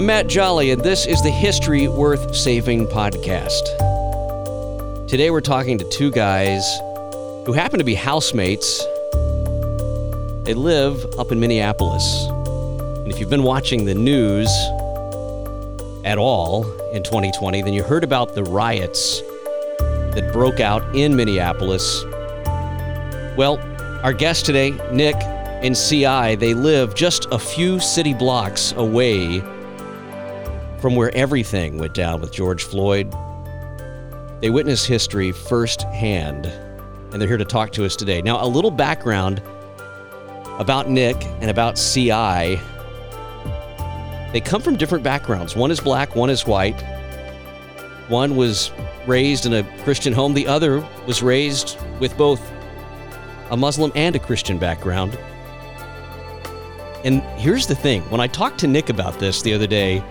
I'm Matt Jolly, and this is the History Worth Saving podcast. Today, we're talking to two guys who happen to be housemates. They live up in Minneapolis. And if you've been watching the news at all in 2020, then you heard about the riots that broke out in Minneapolis. Well, our guest today, Nick and CI, they live just a few city blocks away from where everything went down with George Floyd. They witnessed history firsthand, and they're here to talk to us today. Now, a little background about Nick and about CI. They come from different backgrounds. One is black, one is white. One was raised in a Christian home, the other was raised with both a Muslim and a Christian background. And here's the thing when I talked to Nick about this the other day,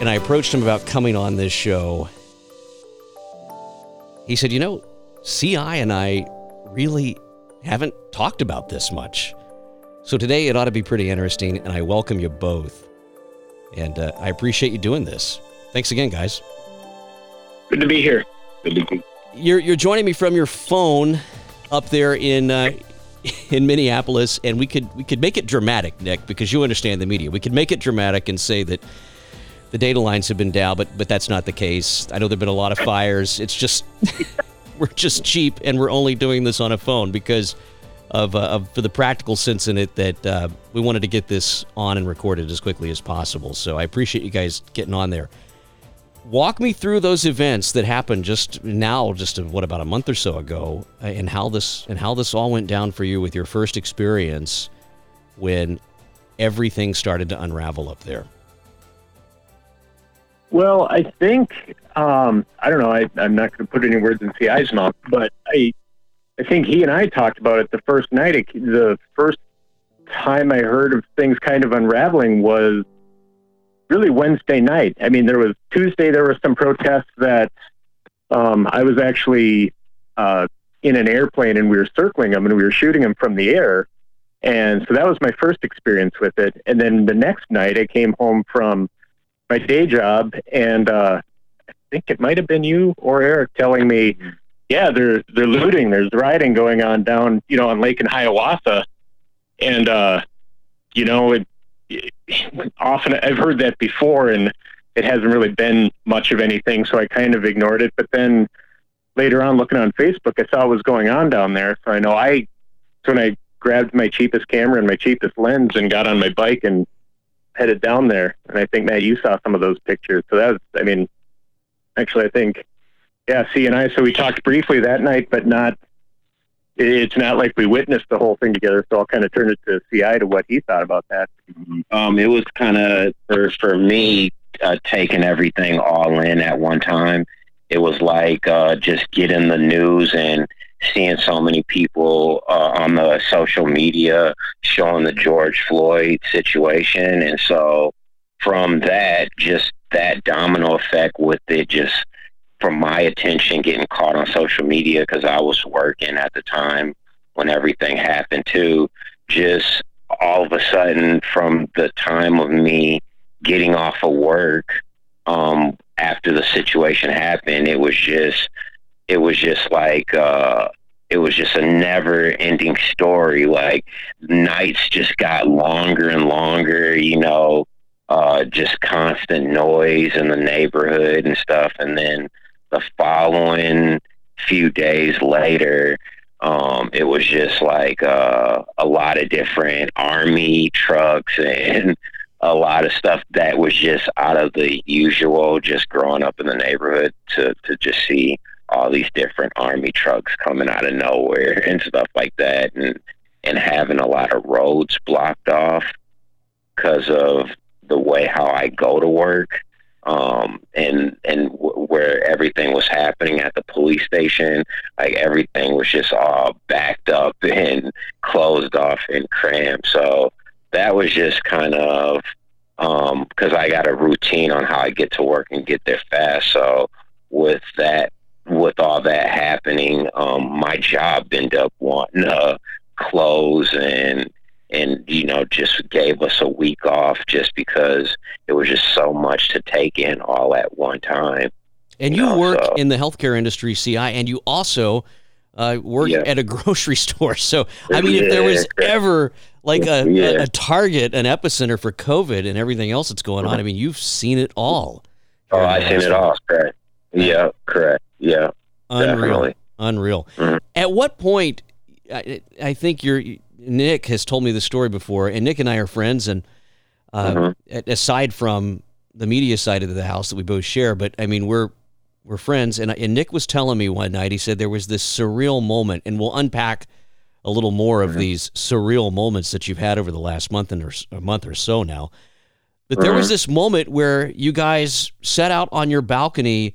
and I approached him about coming on this show, he said, You know, CI and I really haven't talked about this much. So today it ought to be pretty interesting, and I welcome you both. And uh, I appreciate you doing this. Thanks again, guys. Good to be here. Good to be. You're, you're joining me from your phone up there in uh, in Minneapolis, and we could we could make it dramatic, Nick, because you understand the media. We could make it dramatic and say that the data lines have been down, but but that's not the case. I know there've been a lot of fires. It's just we're just cheap, and we're only doing this on a phone because of, uh, of for the practical sense in it that uh, we wanted to get this on and recorded as quickly as possible. So I appreciate you guys getting on there. Walk me through those events that happened just now, just what about a month or so ago, uh, and how this and how this all went down for you with your first experience when everything started to unravel up there. Well, I think um, I don't know. I, I'm not going to put any words in CI's mouth, but I I think he and I talked about it the first night. It, the first time I heard of things kind of unraveling was really Wednesday night. I mean, there was Tuesday. There were some protests that um, I was actually uh, in an airplane and we were circling them and we were shooting them from the air. And so that was my first experience with it. And then the next night, I came home from my day job, and uh, I think it might have been you or Eric telling me, "Yeah, they're they're looting. There's rioting going on down, you know, on Lake and Hiawatha." And uh, you know, it, it, often I've heard that before, and it hasn't really been much of anything, so I kind of ignored it. But then later on, looking on Facebook, I saw what was going on down there, so I know I. So when I grabbed my cheapest camera and my cheapest lens and got on my bike and headed down there. And I think Matt, you saw some of those pictures. So that was, I mean, actually, I think, yeah, C and I. So we talked briefly that night, but not. It's not like we witnessed the whole thing together. So I'll kind of turn it to Ci to what he thought about that. Um, it was kind of for for me uh, taking everything all in at one time. It was like uh, just getting the news and seeing so many people uh, on the social media showing the George Floyd situation. And so from that, just that domino effect with it, just from my attention getting caught on social media because I was working at the time when everything happened too, just all of a sudden from the time of me getting off of work um, after the situation happened, it was just it was just like uh, it was just a never ending story. Like nights just got longer and longer, you know, uh, just constant noise in the neighborhood and stuff. And then the following few days later, um, it was just like uh, a lot of different army trucks and a lot of stuff that was just out of the usual, just growing up in the neighborhood to, to just see all these different army trucks coming out of nowhere and stuff like that and and having a lot of roads blocked off because of the way how I go to work um, and and w- where everything was happening at the police station. Like everything was just all backed up and closed off and crammed. So that was just kind of um because I got a routine on how I get to work and get there fast. So with that with all that happening, um, my job ended up wanting to close and and you know just gave us a week off just because it was just so much to take in all at one time. And you, know, work so. in the healthcare industry, CI, and you also uh, work yeah. at a grocery store. So, I mean, if there was ever like a, yeah. a, a, target, an epicenter for COVID and everything else that's going on, I mean, you've seen it all. Oh, I've seen it all. Correct. Yeah, correct. Yeah, Unreal. Definitely. Unreal. Mm-hmm. At what point? I, I, think you're. Nick has told me the story before, and Nick and I are friends. And uh, mm-hmm. aside from the media side of the house that we both share, but I mean, we're we're friends. And, and Nick was telling me one night, he said there was this surreal moment, and we'll unpack a little more of mm-hmm. these surreal moments that you've had over the last month and or, a month or so now. But there was mm-hmm. this moment where you guys set out on your balcony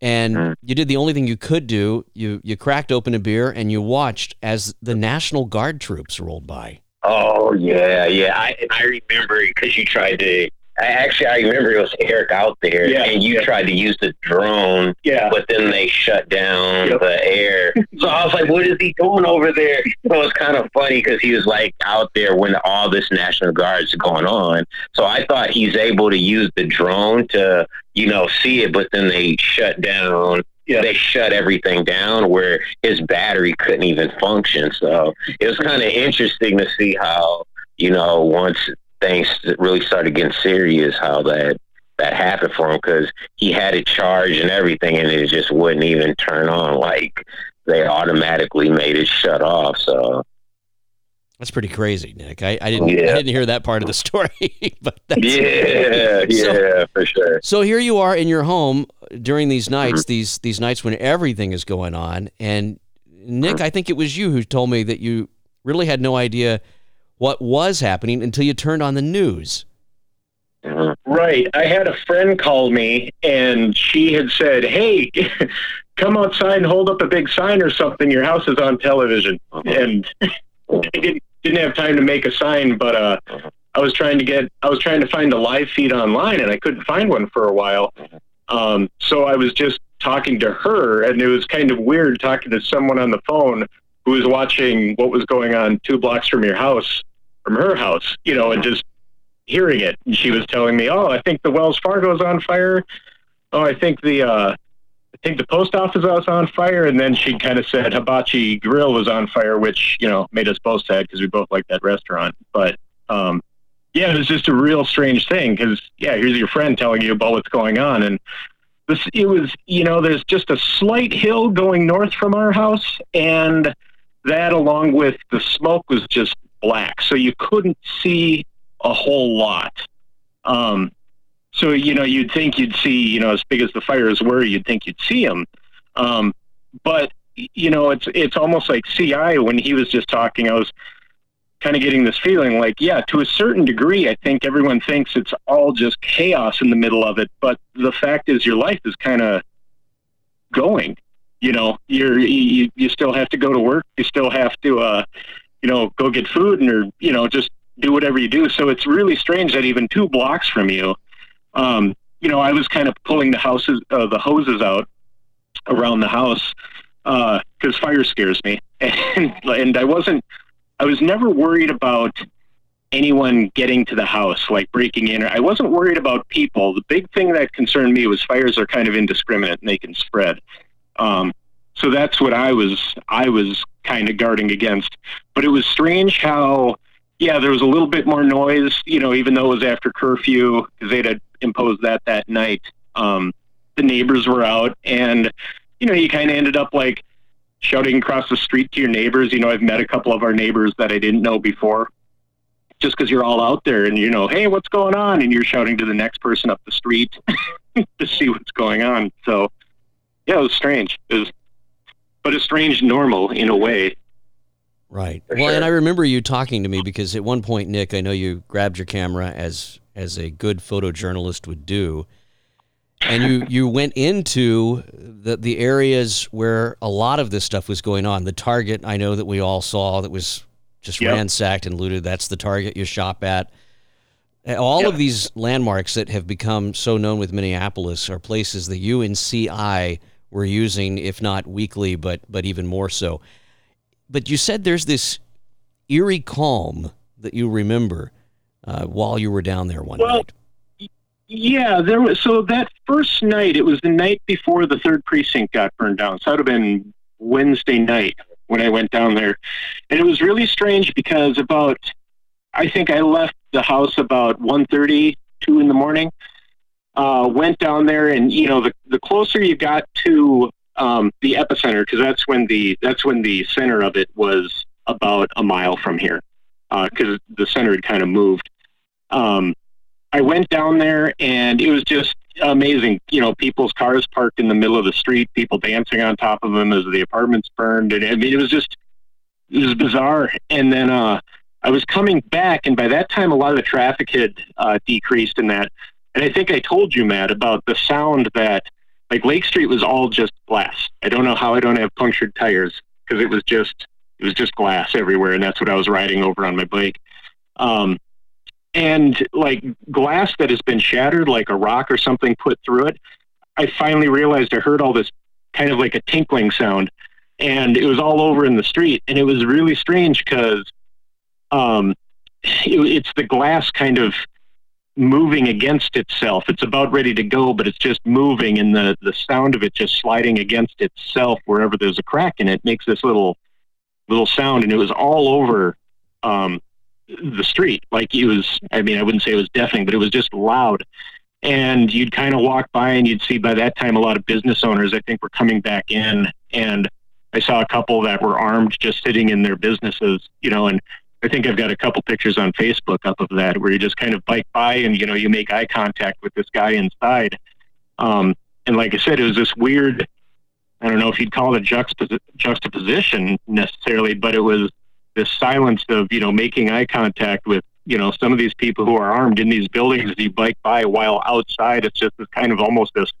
and mm. you did the only thing you could do. You you cracked open a beer and you watched as the National Guard troops rolled by. Oh yeah, yeah. I I remember because you tried to I actually I remember it was Eric out there, yeah, and you yeah. tried to use the drone, yeah, but then they shut down yep. the air. So I was like, "What is he doing over there?" So it was kind of funny because he was like out there when all this National Guard's going on. So I thought he's able to use the drone to, you know, see it, but then they shut down yeah. they shut everything down where his battery couldn't even function. So it was kind of interesting to see how, you know, once things really started getting serious how that that happened for him because he had it charged and everything and it just wouldn't even turn on like they automatically made it shut off so that's pretty crazy, Nick. I, I didn't yeah. I didn't hear that part of the story, but yeah, so, yeah, for sure. So here you are in your home during these nights, mm-hmm. these these nights when everything is going on, and Nick, mm-hmm. I think it was you who told me that you really had no idea what was happening until you turned on the news. Right. I had a friend call me and she had said, Hey, come outside and hold up a big sign or something. Your house is on television. Uh-huh. And I didn't, didn't have time to make a sign, but uh, uh-huh. I was trying to get, I was trying to find a live feed online and I couldn't find one for a while. Uh-huh. Um, so I was just talking to her and it was kind of weird talking to someone on the phone who was watching what was going on two blocks from your house from her house, you know, and just hearing it. And she was telling me, "Oh, I think the Wells Fargo's on fire. Oh, I think the uh, I think the post office was on fire." And then she kind of said Hibachi Grill was on fire, which you know made us both sad because we both like that restaurant. But um, yeah, it was just a real strange thing because yeah, here's your friend telling you about what's going on, and this it was you know there's just a slight hill going north from our house, and that along with the smoke was just black, so you couldn't see a whole lot. Um, so you know, you'd think you'd see, you know, as big as the fires were, you'd think you'd see them. Um, but you know, it's it's almost like CI when he was just talking. I was kind of getting this feeling like, yeah, to a certain degree, I think everyone thinks it's all just chaos in the middle of it. But the fact is, your life is kind of going. You know, you're you, you still have to go to work. You still have to uh, you know, go get food and or, you know, just do whatever you do. So it's really strange that even two blocks from you, um, you know, I was kind of pulling the houses, uh, the hoses out around the house because uh, fire scares me, and and I wasn't, I was never worried about anyone getting to the house, like breaking in. I wasn't worried about people. The big thing that concerned me was fires are kind of indiscriminate and they can spread. Um, so that's what I was I was kind of guarding against. But it was strange how yeah, there was a little bit more noise, you know, even though it was after curfew because they'd had imposed that that night. Um, the neighbors were out, and you know, you kind of ended up like shouting across the street to your neighbors. You know, I've met a couple of our neighbors that I didn't know before, just because you're all out there and you know, hey, what's going on? And you're shouting to the next person up the street to see what's going on. So, yeah, it was strange. It was but a strange normal in a way. Right. well, sure. and I remember you talking to me because at one point, Nick, I know you grabbed your camera as as a good photojournalist would do, and you you went into the the areas where a lot of this stuff was going on. The Target, I know that we all saw that was just yep. ransacked and looted. That's the Target you shop at. Eh, all yep. of these landmarks that have become so known with Minneapolis are places the UNCI we're using, if not weekly, but but even more so. But you said there's this eerie calm that you remember uh, while you were down there one Well, night? Yeah, there was so that first night. It was the night before the third precinct got burned down. So that would have been Wednesday night when I went down there, and it was really strange because about I think I left the house about 1.30, 2 in the morning. Uh, went down there, and you know, the the closer you got to um, the epicenter, because that's when the that's when the center of it was about a mile from here, because the center had kind of moved. Um, I went down there and it was just amazing. You know, people's cars parked in the middle of the street, people dancing on top of them as the apartments burned. And I mean, it was just, it was bizarre. And then, uh, I was coming back and by that time, a lot of the traffic had, uh, decreased in that. And I think I told you, Matt, about the sound that like Lake Street was all just glass. I don't know how I don't have punctured tires because it was just, it was just glass everywhere. And that's what I was riding over on my bike. Um, and like glass that has been shattered, like a rock or something put through it. I finally realized I heard all this kind of like a tinkling sound, and it was all over in the street, and it was really strange because um, it, it's the glass kind of moving against itself. It's about ready to go, but it's just moving, and the the sound of it just sliding against itself wherever there's a crack in it makes this little little sound, and it was all over um, the street. Like it was, I mean, I wouldn't say it was deafening, but it was just loud. And you'd kind of walk by and you'd see by that time a lot of business owners, I think, were coming back in. And I saw a couple that were armed just sitting in their businesses, you know, and I think I've got a couple pictures on Facebook up of that where you just kind of bike by and, you know, you make eye contact with this guy inside. Um, and like I said, it was this weird, I don't know if you'd call it a juxtapos- juxtaposition necessarily, but it was this silence of you know making eye contact with you know some of these people who are armed in these buildings as you bike by while outside it's just this kind of almost this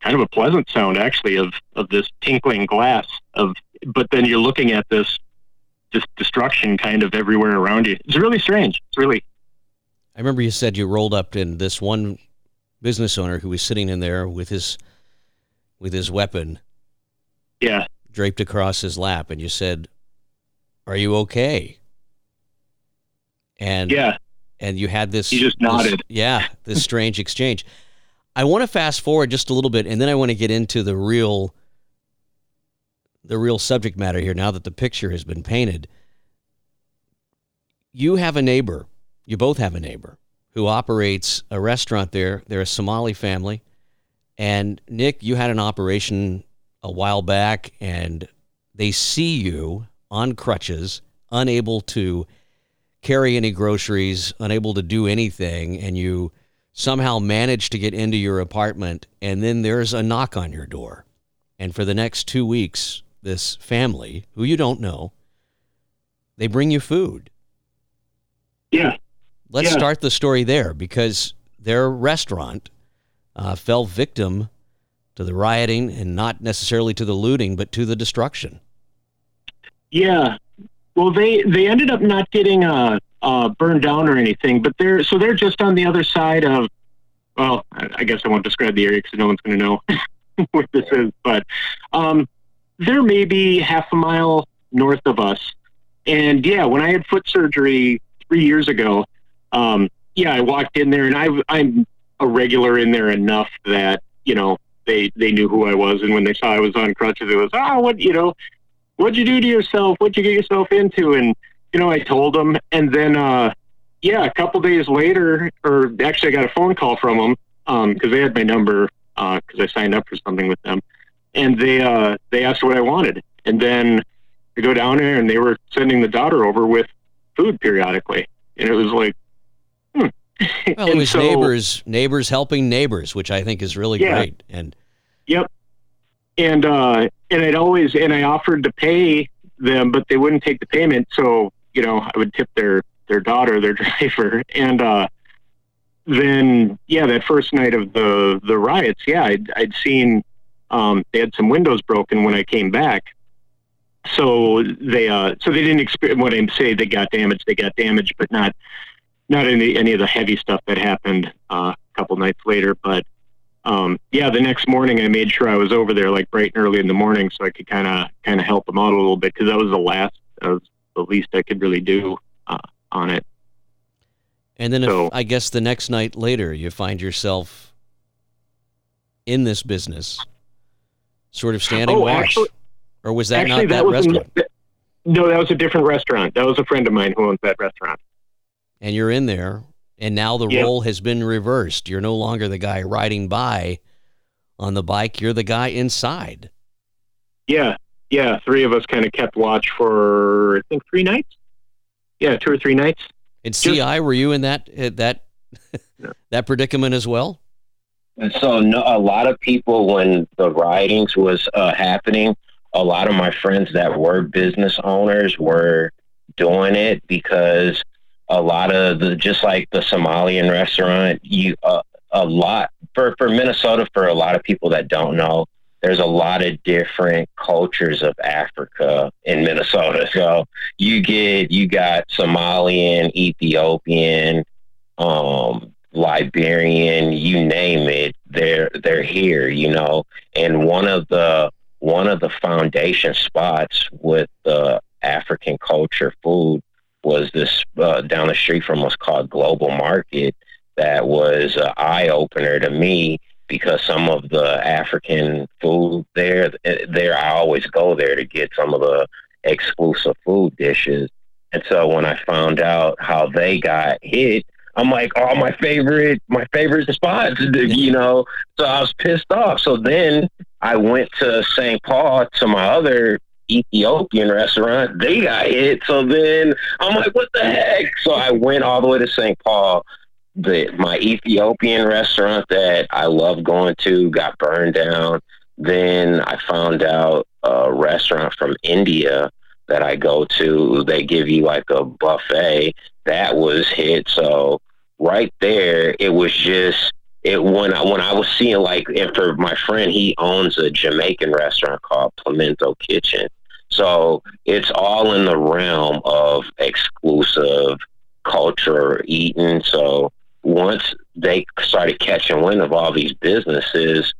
kind of a pleasant sound actually of of this tinkling glass of but then you're looking at this just destruction kind of everywhere around you it's really strange it's really I remember you said you rolled up in this one business owner who was sitting in there with his with his weapon yeah draped across his lap, and you said, "Are you okay?" And yeah and you had this. He just this- nodded. yeah, this strange exchange. I want to fast forward just a little bit, and then I want to get into the real, the real subject matter here. Now that the picture has been painted, you have a neighbor. You both have a neighbor who operates a restaurant there. They're a Somali family, and Nick, you had an operation a while back, and they see you on crutches, unable to carry any groceries, unable to do anything, and you somehow manage to get into your apartment, and then there's a knock on your door. And for the next two weeks, this family, who you don't know, they bring you food. yeah Let's Yeah. start the story there because their restaurant uh, fell victim to the rioting and not necessarily to the looting, but to the destruction. Yeah. Well, they they ended up not getting uh, uh, burned down or anything, but they're so they're just on the other side of. Well, I, I guess I won't describe the area because no one's going to know what this is, but um, they're maybe half a mile north of us. And yeah, when I had foot surgery three years ago, um, yeah, I walked in there, and I, I'm a regular in there enough that you know they they knew who I was, and when they saw I was on crutches, it was oh, what you know what'd you do to yourself? What'd you get yourself into? And, you know, I told them. And then, uh, yeah, a couple days later, or actually, I got a phone call from them because they had my number because I signed up for something with them. And they, uh, they asked what I wanted. And then I go down there and they were sending the daughter over with food periodically. And it was like, hmm. Well, it was so- neighbors, neighbors helping neighbors, which I think is really Yeah. great. And Yep. And uh and I'd always and I offered to pay them, but they wouldn't take the payment. So you know I would tip their their daughter, their driver, and uh then yeah, that first night of the the riots, yeah, I'd I'd seen um they had some windows broken when I came back. So they uh so they didn't experience when I say they got damaged, they got damaged, but not not any any of the heavy stuff that happened uh, a couple nights later, but um, yeah, the next morning I made sure I was over there like bright and early in the morning so I could kind of kind of help them out a little bit because that was the last, was the least I could really do uh, on it. And then, if, I guess the next night later, you find yourself in this business, sort of standing Oh, watch, actually- or was that Actually, not that, that, restaurant? A, no, that was a different restaurant. That was a friend of mine who owns that restaurant. and you're in there, and now the Yep. role has been reversed. You're no longer the guy riding by on the bike. You're the guy inside. Yeah, yeah. Three of us kind of kept watch for I think three nights. Yeah, two or three nights. And Just- CI, were you in that that No. that predicament as well? So no, a lot of people, when the ridings was uh, happening, a lot of my friends that were business owners were doing it because a lot of the just like the Somalian restaurant, you uh, a lot for for Minnesota for a lot of people that don't know. There's a lot of different cultures of Africa in Minnesota. So you get you got Somalian, Ethiopian, um, Liberian, you name it, they're they're here, you know. And one of the one of the foundation spots with the African culture food was this uh, down the street from us called Global Market. That was an eye opener to me because some of the African food there, there I always go there to get some of the exclusive food dishes. And so when I found out how they got hit, I'm like, oh, my favorite, my favorite spots, you know. So I was pissed off. So then I went to St. Paul to my other Ethiopian restaurant. They got hit. So then I'm like, what the heck? So I went all the way to St. Paul. The my Ethiopian restaurant that I love going to got burned down. Then I found out a restaurant from India that I go to. They give you like a buffet that was hit. So right there, it was just it when I, when I was seeing like and for my friend, he owns a Jamaican restaurant called Pimento Kitchen. So it's all in the realm of exclusive culture eating. So once they started catching wind of all these businesses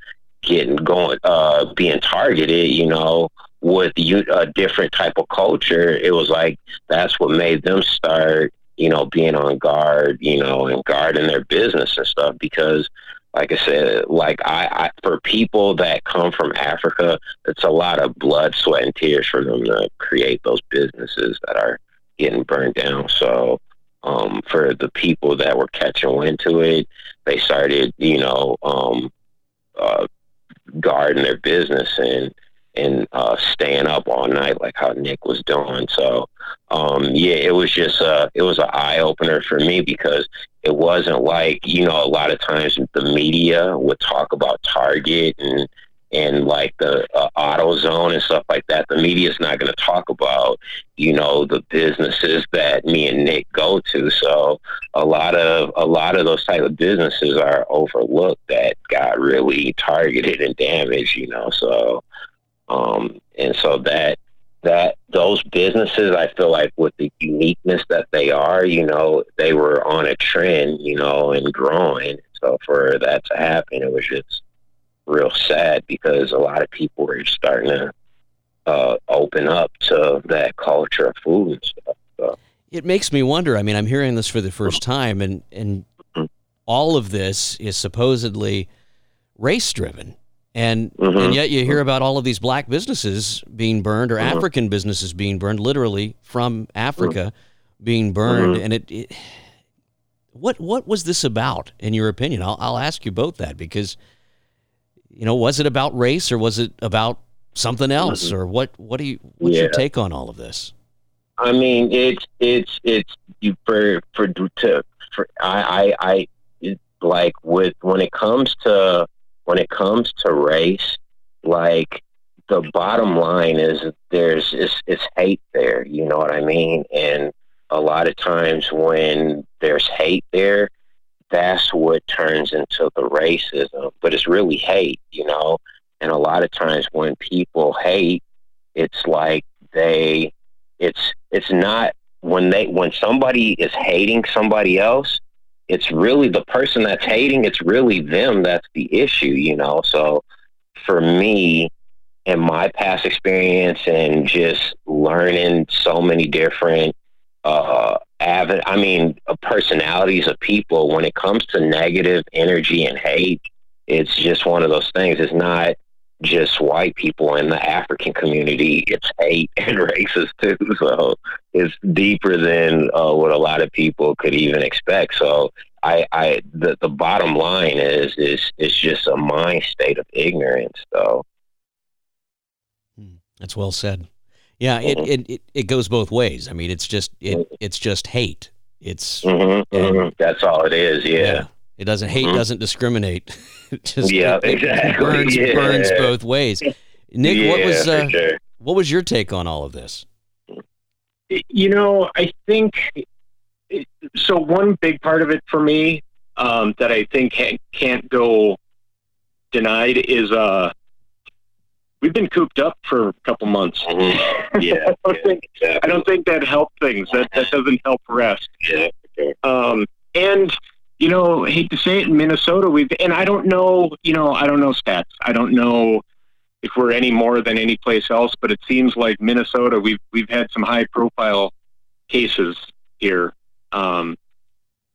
getting going, uh, being targeted, you know, with you, a different type of culture, it was like that's what made them start, you know, being on guard, you know, and guarding their business and stuff. Because, like I said, like I, I for people that come from Africa, it's a lot of blood, sweat, and tears for them to create those businesses that are getting burned down. So, um, for the people that were catching wind to it, they started, you know, um, uh, guarding their business and and uh, staying up all night like how Nick was doing. So um, yeah, it was just uh, it was an eye opener for me because it wasn't like you know a lot of times the media would talk about Target and and like the uh, AutoZone and stuff like that. The media is not going to talk about you know the businesses that me and Nick go to. So a lot of a lot of those type of businesses are overlooked that got really targeted and damaged. You know, so um, and so that that those businesses, I feel like with the uniqueness that they are, you know, they were on a trend, you know, and growing. So for that to happen, it was just real sad because a lot of people were starting to uh, open up to that culture of food and stuff. So. It makes me wonder. I mean, I'm hearing this for the first time, and and all of this is supposedly race driven. And Mhm. and yet you hear about all of these black businesses being burned or Mhm. African businesses being burned, literally from Africa being burned. Mhm. And it, it, what what was this about, in your opinion? I'll I'll ask you both that because, you know, was it about race or was it about something else or what? What do you? What's your take on all of this? I mean, it's it's it's you for for to for I I I like with when it comes to when it comes to race, like the bottom line is there's it's, it's hate there. You know what I mean? And a lot of times when there's hate there, that's what turns into the racism. But it's really hate, you know. And a lot of times when people hate, it's like they it's it's not when they when somebody is hating somebody else it's really the person that's hating it's really them that's the issue you know so for me in my past experience and just learning so many different uh. I mean, uh, personalities of people. When it comes to negative energy and hate, it's just one of those things. It's not just white people in the African community. It's hate and racist too. So it's deeper than uh, what a lot of people could even expect. So I, I, the, the bottom line is, is, it's just a mind state of ignorance. So hmm. that's well said. Yeah, it, mm-hmm. it, it, it, goes both ways. I mean, it's just it mm-hmm. it's just hate. It's mm-hmm, mm-hmm. that's all it is. Yeah. yeah. It doesn't hate mm-hmm. doesn't discriminate. just yeah, exactly. burns yeah. burns both ways. Nick, yeah, what was uh, sure. what was your take on all of this? You know, I think so. One big part of it for me um, that I think can't go denied is uh, we've been cooped up for a couple months. Mm-hmm. Yeah, I, don't yeah, think, exactly. I don't think that helped things. That that doesn't help rest. Yeah. Okay. Um, and you know, hate to say it, in Minnesota, we've and I don't know, you know, I don't know stats. I don't know if we're any more than any place else, but it seems like Minnesota, we've we've had some high profile cases here. Um,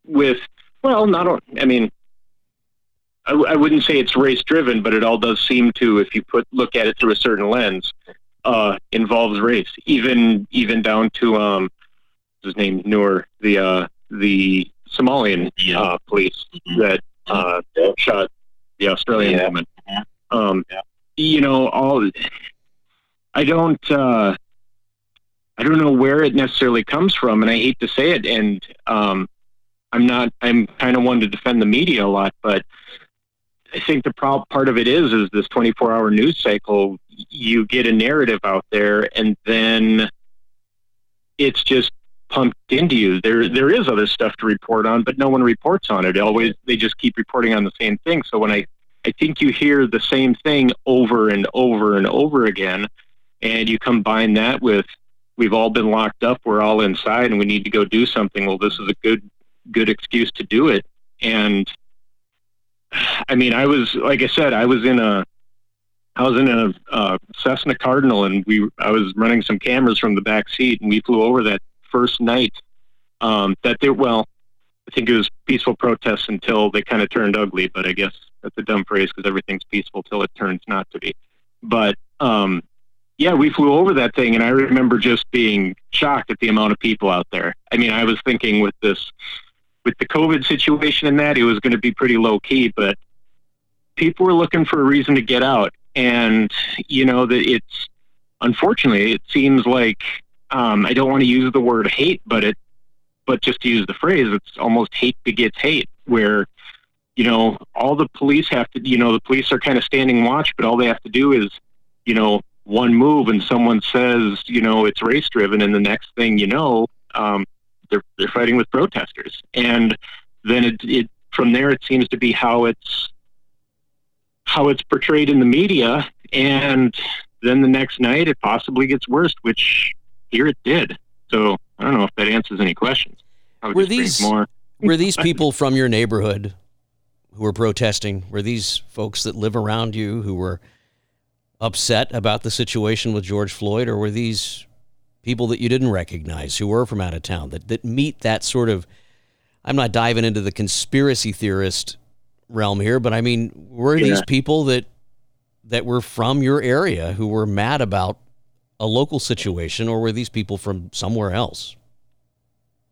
with well, not I mean, I, I wouldn't say it's race driven, but it all does seem to, if you put look at it through a certain lens, uh, involves race. Even even down to um, his name Noor, the uh, the Somalian uh, police mm-hmm. that uh, shot the Australian yeah. woman. Um, yeah. You know, all I don't. Uh, I don't know where it necessarily comes from, and I hate to say it. And um, I'm not. I'm kind of one to defend the media a lot, but I think the pro- part of it is is this 24 hour news cycle. You get a narrative out there, and then it's just pumped into you. There there is other stuff to report on, but no one reports on it. Always they just keep reporting on the same thing. So when I I think you hear the same thing over and over and over again, and you combine that with we've all been locked up, we're all inside, and we need to go do something. Well, this is a good good excuse to do it, and I mean, I was like I said, I was in a I was in a uh, Cessna Cardinal, and we I was running some cameras from the back seat, and we flew over that first night. Um, that they well, I think it was peaceful protests until they kind of turned ugly, but I guess that's a dumb phrase because everything's peaceful till it turns not to be. But um, yeah, we flew over that thing, and I remember just being shocked at the amount of people out there. I mean, I was thinking with this with the COVID situation and that, it was going to be pretty low key, but people were looking for a reason to get out. And, you know, that it's unfortunately, it seems like um, I don't want to use the word hate, but it, but just to use the phrase, it's almost hate begets hate, where, you know, all the police have to, you know, the police are kind of standing watch, but all they have to do is, you know, one move and someone says, you know, it's race driven, and the next thing you know, um, they're they're fighting with protesters, and then it, it from there it seems to be how it's how it's portrayed in the media, and then the next night it possibly gets worse, which here it did. So I don't know if that answers any questions. Were these more? were these people from your neighborhood who were protesting? Were these folks that live around you who were upset about the situation with George Floyd, or were these people that you didn't recognize who were from out of town that, that meet that sort of I'm not diving into the conspiracy theorist realm here, but I mean, were yeah. these people that that were from your area who were mad about a local situation, or were these people from somewhere else?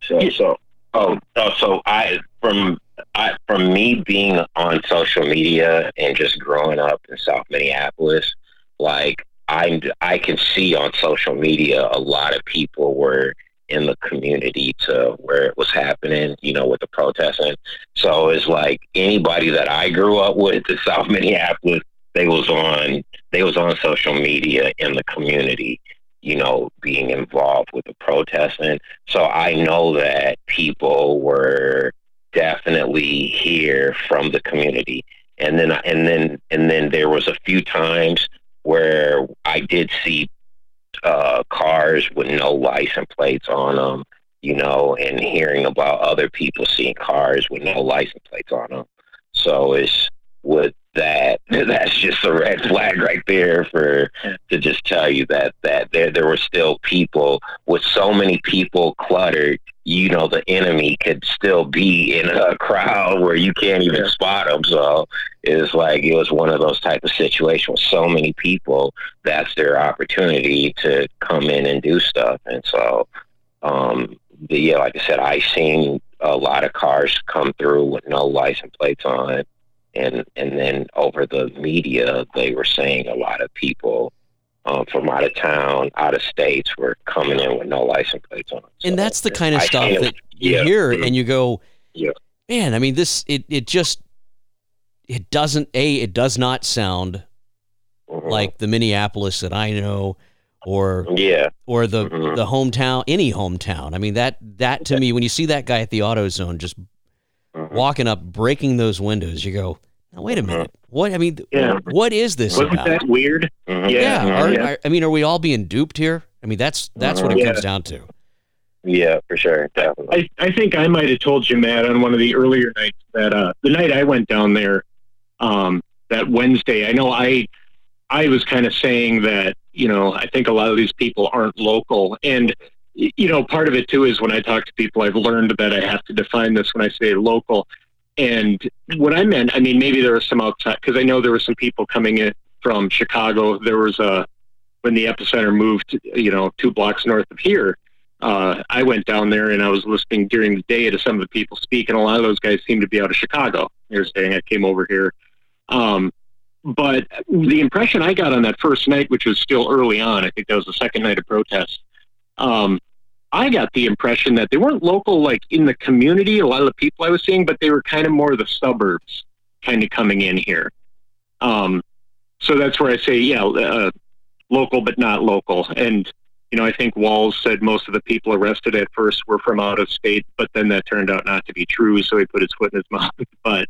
So, so, oh, oh so I from I from me being on social media and just growing up in South Minneapolis, like I I can see on social media a lot of people were in the community to where it was happening, you know, with the protesting. So it's like anybody that I grew up with in South Minneapolis, they was on they was on social media in the community, you know, being involved with the protesting. So I know that people were definitely here from the community. And then and then and then there was a few times where I did see uh, cars with no license plates on them, you know, and hearing about other people seeing cars with no license plates on them. So it's with that that's just a red flag right there for to just tell you that that there there were still people with so many people cluttered you know the enemy could still be in a crowd where you can't even yeah. spot them so it's like it was one of those type of situations with so many people that's their opportunity to come in and do stuff. And so um the, yeah like i said i seen a lot of cars come through with no license plates on and and then over the media they were saying a lot of people um, from out of town, out of states were coming in with no license plates on. So and that's the kind of I stuff that you yeah. hear mm-hmm. and you go, yeah. man, I mean this it it just it doesn't a it does not sound mm-hmm. like the Minneapolis that I know or yeah or the mm-hmm. the hometown any hometown. I mean that that to me when you see that guy at the AutoZone just mm-hmm. walking up breaking those windows, you go, now, wait a mm-hmm. minute. What I mean, yeah. what is this? Wasn't about? that weird? Mm-hmm. Yeah. Yeah. Are, yeah. Are, I mean, are we all being duped here? I mean, that's that's what it mm-hmm. comes down to. Yeah, for sure, definitely. I, I think I might have told you, Matt, on one of the earlier nights that uh, the night I went down there, um, that Wednesday. I know I I was kind of saying that you know I think a lot of these people aren't local, and you know part of it too is when I talk to people, I've learned that I have to define this when I say local and what I meant, I mean, maybe there was some outside because I know there were some people coming in from Chicago. There was a when the epicenter moved, you know, two blocks north of here. Uh, I went down there and I was listening during the day to some of the people speak, and a lot of those guys seemed to be out of Chicago. They're saying I came over here. Um, but the impression I got on that first night, which was still early on, I think that was the second night of protest, um, I got the impression that they weren't local, like in the community, a lot of the people I was seeing, but they were kind of more the suburbs kind of coming in here. Um, so that's where I say, yeah, uh, local, but not local. And, you know, I think Walz said most of the people arrested at first were from out of state, but then that turned out not to be true. So he put his foot in his mouth. but,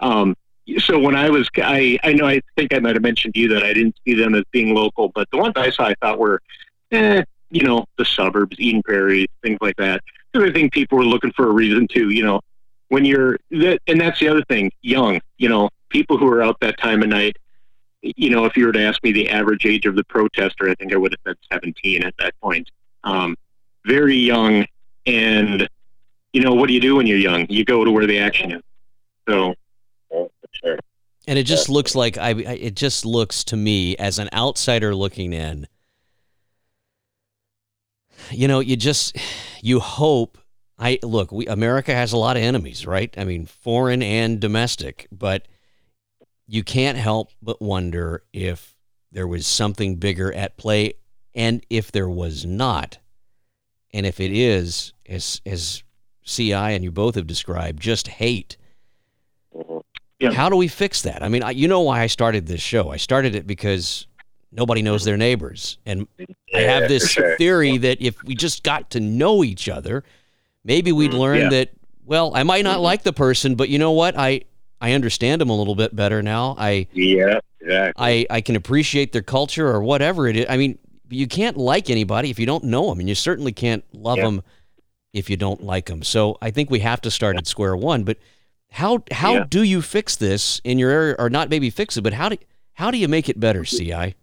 um, so when I was, I, I know, I think I might have mentioned to you that I didn't see them as being local, but the ones I saw, I thought were, eh, you know, the suburbs, Eden Prairie, things like that. Because I think people were looking for a reason to, you know, when you're, that, and that's the other thing, young, you know, people who are out that time of night, you know, if you were to ask me the average age of the protester, I think I would have said 17 at that point. Um, very young. And, you know, what do you do when you're young? You go to where the action is. So. And it just looks like I. It just looks to me as an outsider looking in you know, you just you hope. I look. We America has a lot of enemies, right? I mean, foreign and domestic, but you can't help but wonder if there was something bigger at play, and if there was not, and if it is, as as CI and you both have described, just hate. Mm-hmm. Yeah. How do we fix that? I mean, I, you know why I started this show? I started it because nobody knows their neighbors. And yeah, I have this sure. theory that if we just got to know each other, maybe we'd mm, learn yeah. that, well, I might not mm-hmm. like the person, but you know what? I, I understand them a little bit better now. I, yeah, exactly. I, I can appreciate their culture or whatever it is. I mean, you can't like anybody if you don't know them, and you certainly can't love yeah. them if you don't like them. So I think we have to start at square one. But how how do you fix this in your area, or not maybe fix it, but how do how do you make it better, Ci?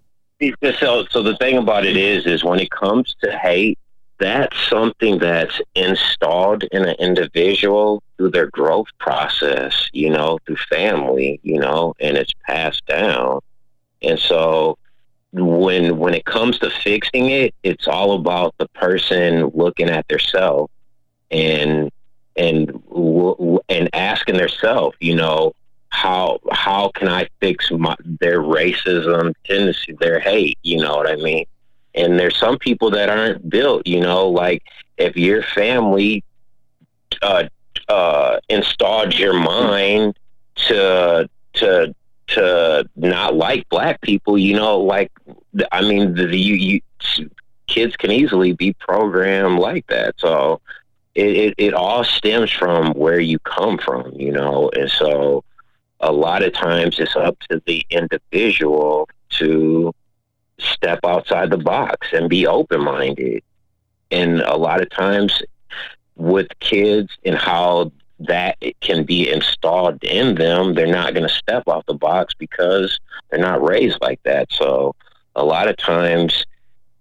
So, so the thing about it is, is when it comes to hate, that's something that's installed in an individual through their growth process, you know, through family, you know, and it's passed down. And so when when it comes to fixing it, it's all about the person looking at themselves and and and asking themselves, you know, how how can I fix my, their racism tendency, their hate? You know what I mean? And there's some people that aren't built. You know, like if your family uh, uh, installed your mind to to to not like black people, you know, like I mean, the, the you, you kids can easily be programmed like that. So it, it, it all stems from where you come from, you know, and so a lot of times it's up to the individual to step outside the box and be open minded. And a lot of times with kids and how that can be installed in them, they're not going to step off the box because they're not raised like that. So a lot of times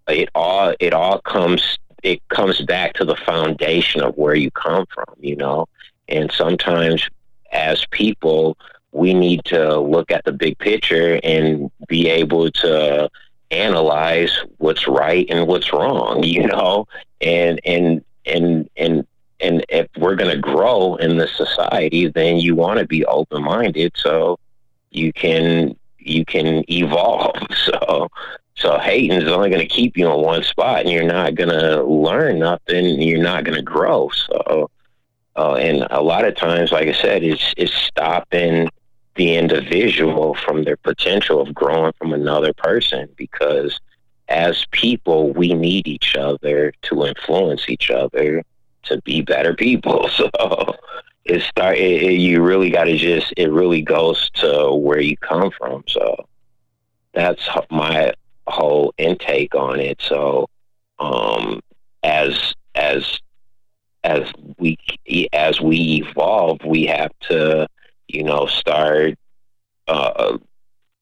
it all it all comes it comes back to the foundation of where you come from, you know. And sometimes as people, we need to look at the big picture and be able to analyze what's right and what's wrong, you know, and and and and and if we're going to grow in the society, then you want to be open minded so you can you can evolve. So so hating is only going to keep you in one spot, and you're not going to learn nothing. You're not going to grow. So, uh, and a lot of times, like I said, it's it's stopping the individual from their potential of growing from another person because as people, we need each other to influence each other to be better people. So it start. It, it, you really got to just. It really goes to where you come from. So that's my whole intake on it. So um, as as as we as we evolve, we have to you know start uh,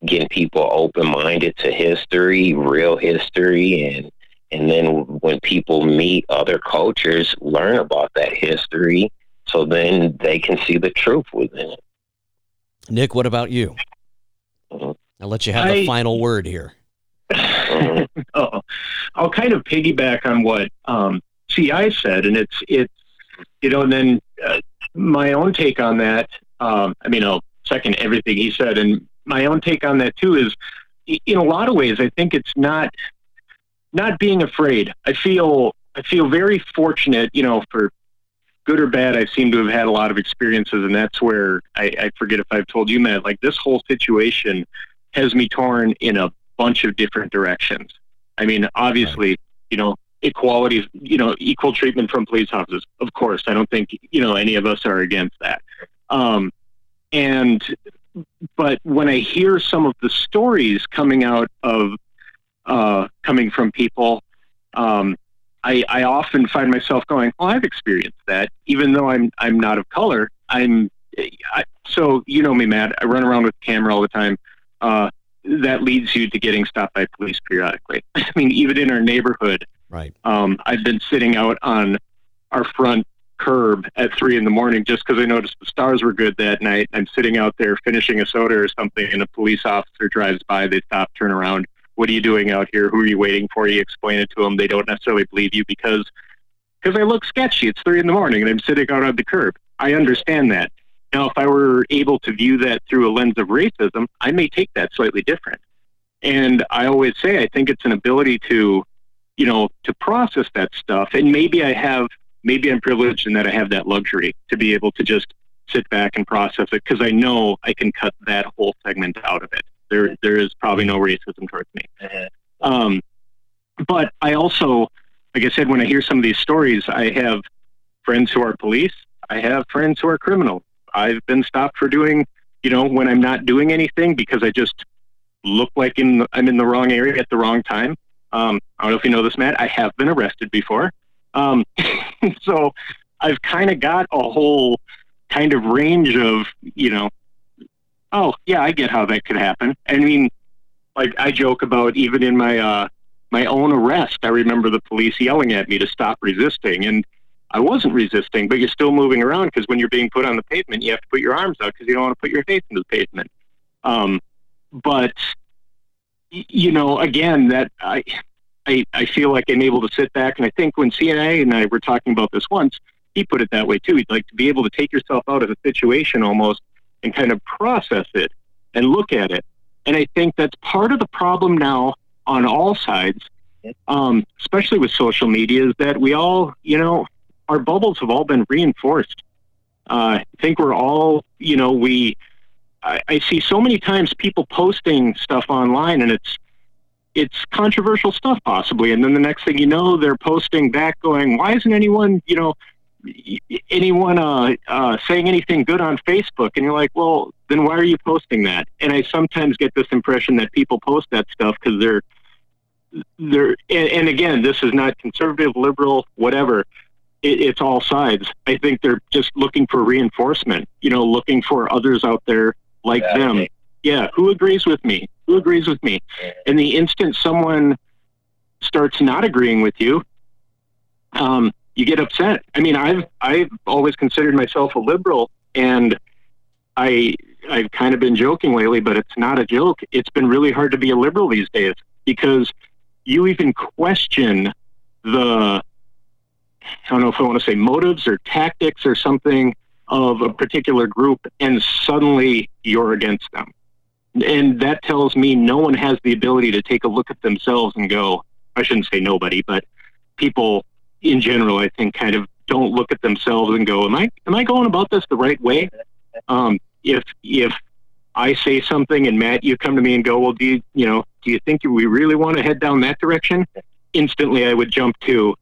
getting people open minded to history, real history, and and then when people meet other cultures, learn about that history, so then they can see the truth within it. Nick, what about you? Mm-hmm. I'll let you have I, the final word here. oh, I'll kind of piggyback on what um, CI said, and it's it's you know, and then uh, my own take on that. Um, I mean, I'll second everything he said, and my own take on that too is, in a lot of ways, I think it's not not being afraid. I feel I feel very fortunate, you know, for good or bad. I seem to have had a lot of experiences, and that's where I, I forget if I've told you, Matt. Like this whole situation has me torn in a bunch of different directions. I mean, obviously, right. you know, equality, you know, equal treatment from police officers. Of course, I don't think you know any of us are against that. Um, and but when I hear some of the stories coming out of uh, coming from people, um, I, I often find myself going, "Oh, I've experienced that." Even though I'm I'm not of color, I'm I, so you know me, Matt. I run around with a camera all the time. Uh, that leads you to getting stopped by police periodically. I mean, even in our neighborhood, right? Um, I've been sitting out on our front curb at three in the morning just because I noticed the stars were good that night. I'm sitting out there finishing a soda or something, and a police officer drives by. They stop, turn around. What are you doing out here? Who are you waiting for? You explain it to them. They don't necessarily believe you because because I look sketchy. It's three in the morning, and I'm sitting out on the curb. I understand that. Now, if I were able to view that through a lens of racism, I may take that slightly different. And I always say I think it's an ability to, you know, to process that stuff. And maybe I have, maybe I'm privileged in that I have that luxury to be able to just sit back and process it because I know I can cut that whole segment out of it. There, there is probably no racism towards me. Mm-hmm. Um, but I also, like I said, when I hear some of these stories, I have friends who are police. I have friends who are criminals. I've been stopped for doing, you know, when I'm not doing anything because I just look like in the, I'm in the wrong area at the wrong time. Um, I don't know if you know this, Matt. I have been arrested before. Um, so I've kind of got a whole kind of range of, you know, oh yeah, I get how that could happen. I mean, like I joke about even in my uh, my own arrest, I remember the police yelling at me to stop resisting, and I wasn't resisting, but you're still moving around because when you're being put on the pavement, you have to put your arms out because you don't want to put your face into the pavement. Um, but you know, again, that I, I, I feel like I'm able to sit back, and I think when CNA and I were talking about this once, he put it that way too. He'd like to be able to take yourself out of a situation almost and kind of process it and look at it. And I think that's part of the problem now on all sides, um, especially with social media, is that we all, you know, our bubbles have all been reinforced. Uh, I think we're all, you know, we. I, I see so many times people posting stuff online, and it's it's controversial stuff possibly, and then the next thing you know, they're posting back, going, "Why isn't anyone, you know, anyone uh, uh, saying anything good on Facebook?" And you're like, "Well, then why are you posting that?" And I sometimes get this impression that people post that stuff because they're they're and, and again, this is not conservative, liberal, whatever it, it's all sides. I think they're just looking for reinforcement. You know, looking for others out there like Yeah, them. okay. Yeah, who agrees with me? Who agrees with me? And the instant someone starts not agreeing with you, um, you get upset. I mean, I've I've always considered myself a liberal, and I I've kind of been joking lately, but it's not a joke. It's been really hard to be a liberal these days because you even question the I don't know if I want to say motives or tactics or something of a particular group, and suddenly you're against them. And that tells me no one has the ability to take a look at themselves and go, I shouldn't say nobody, but people in general, I think, kind of don't look at themselves and go, Am I am I going about this the right way? Um, if if I say something and Matt, you come to me and go, Well, do you you know, do you think we really want to head down that direction? Instantly I would jump to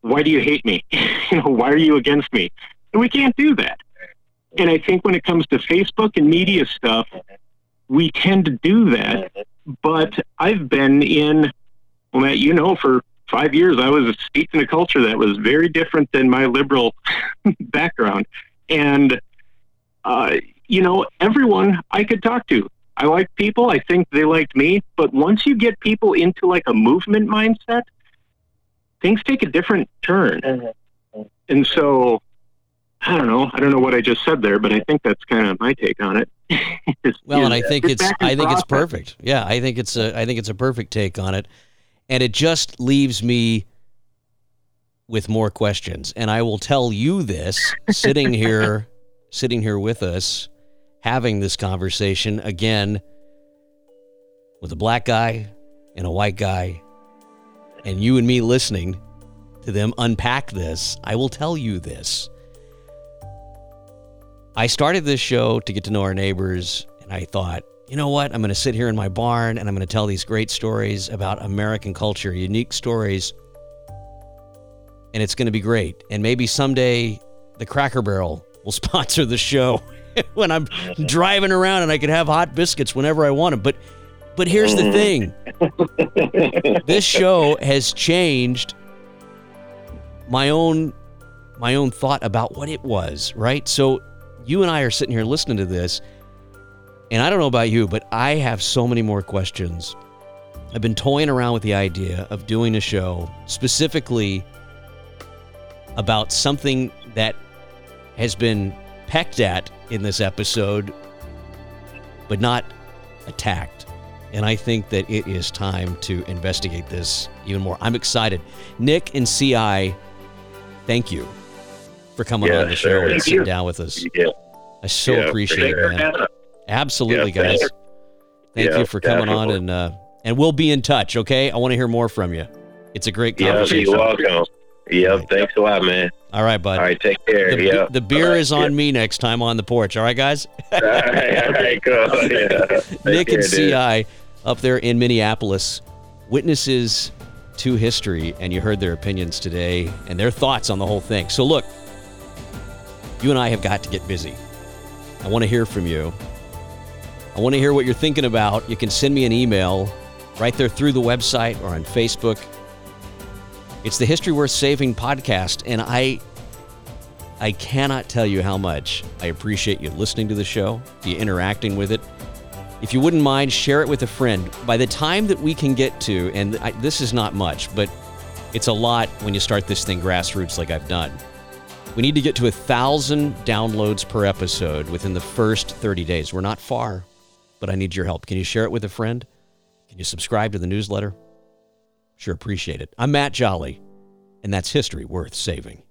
why do you hate me? you know, why are you against me? And we can't do that. And I think when it comes to Facebook and media stuff, we tend to do that. But I've been in, well, Matt, you know, for five years, I was steeped in a culture that was very different than my liberal background. And, uh, you know, everyone I could talk to. I like people. I think they liked me. But once you get people into like a movement mindset, things take a different turn. And so, I don't know. I don't know what I just said there, but I think that's kind of my take on it. Is- Well, and I think it's I think it's perfect. Yeah, I think it's a I think it's a perfect take on it, and it just leaves me with more questions. And I will tell you this, sitting here, sitting here with us, having this conversation again with a black guy and a white guy, and you and me listening to them unpack this. I will tell you this. I started this show to get to know our neighbors, and I thought, you know what? I'm going to sit here in my barn and I'm going to tell these great stories about American culture, unique stories, and it's going to be great. And maybe someday the Cracker Barrel will sponsor the show when I'm driving around and I can have hot biscuits whenever I want them. But but here's the thing. this show has changed my own my own thought about what it was, right? So you and I are sitting here listening to this, and I don't know about you, but I have so many more questions. I've been toying around with the idea of doing a show specifically about something that has been pecked at in this episode, but not attacked. And I think that it is time to investigate this even more. I'm excited. Nick and CI, thank you for coming Yeah, on the show and sitting down with us. Yeah, I so Yeah, appreciate sure. it, man. Absolutely, Yeah, guys. Thank Yeah, you for coming on, and uh, and we'll be in touch. Okay, I want to hear more from you. It's a great yeah, conversation. you're welcome. Yep, Right. thanks a lot, man. All right, bud. All right, take care. The, yeah. the beer right, is on me next time on the porch. All right, guys. All right, all right, cool. Yeah. Nick care, and. CI up there in Minneapolis, witnesses to history, and you heard their opinions today and their thoughts on the whole thing. So, look, you and I have got to get busy. I want to hear from you. I want to hear what you're thinking about. You can send me an email right there through the website or on Facebook. It's the History Worth Saving podcast, and I I cannot tell you how much I appreciate you listening to the show, you interacting with it. If you wouldn't mind, share it with a friend. By the time that we can get to, and I, this is not much, but it's a lot when you start this thing grassroots like I've done. We need to get to a thousand downloads per episode within the first 30 days. We're not far, but I need your help. Can you share it with a friend? Can you subscribe to the newsletter? Sure appreciate it. I'm Matt Jolly, and that's history worth saving.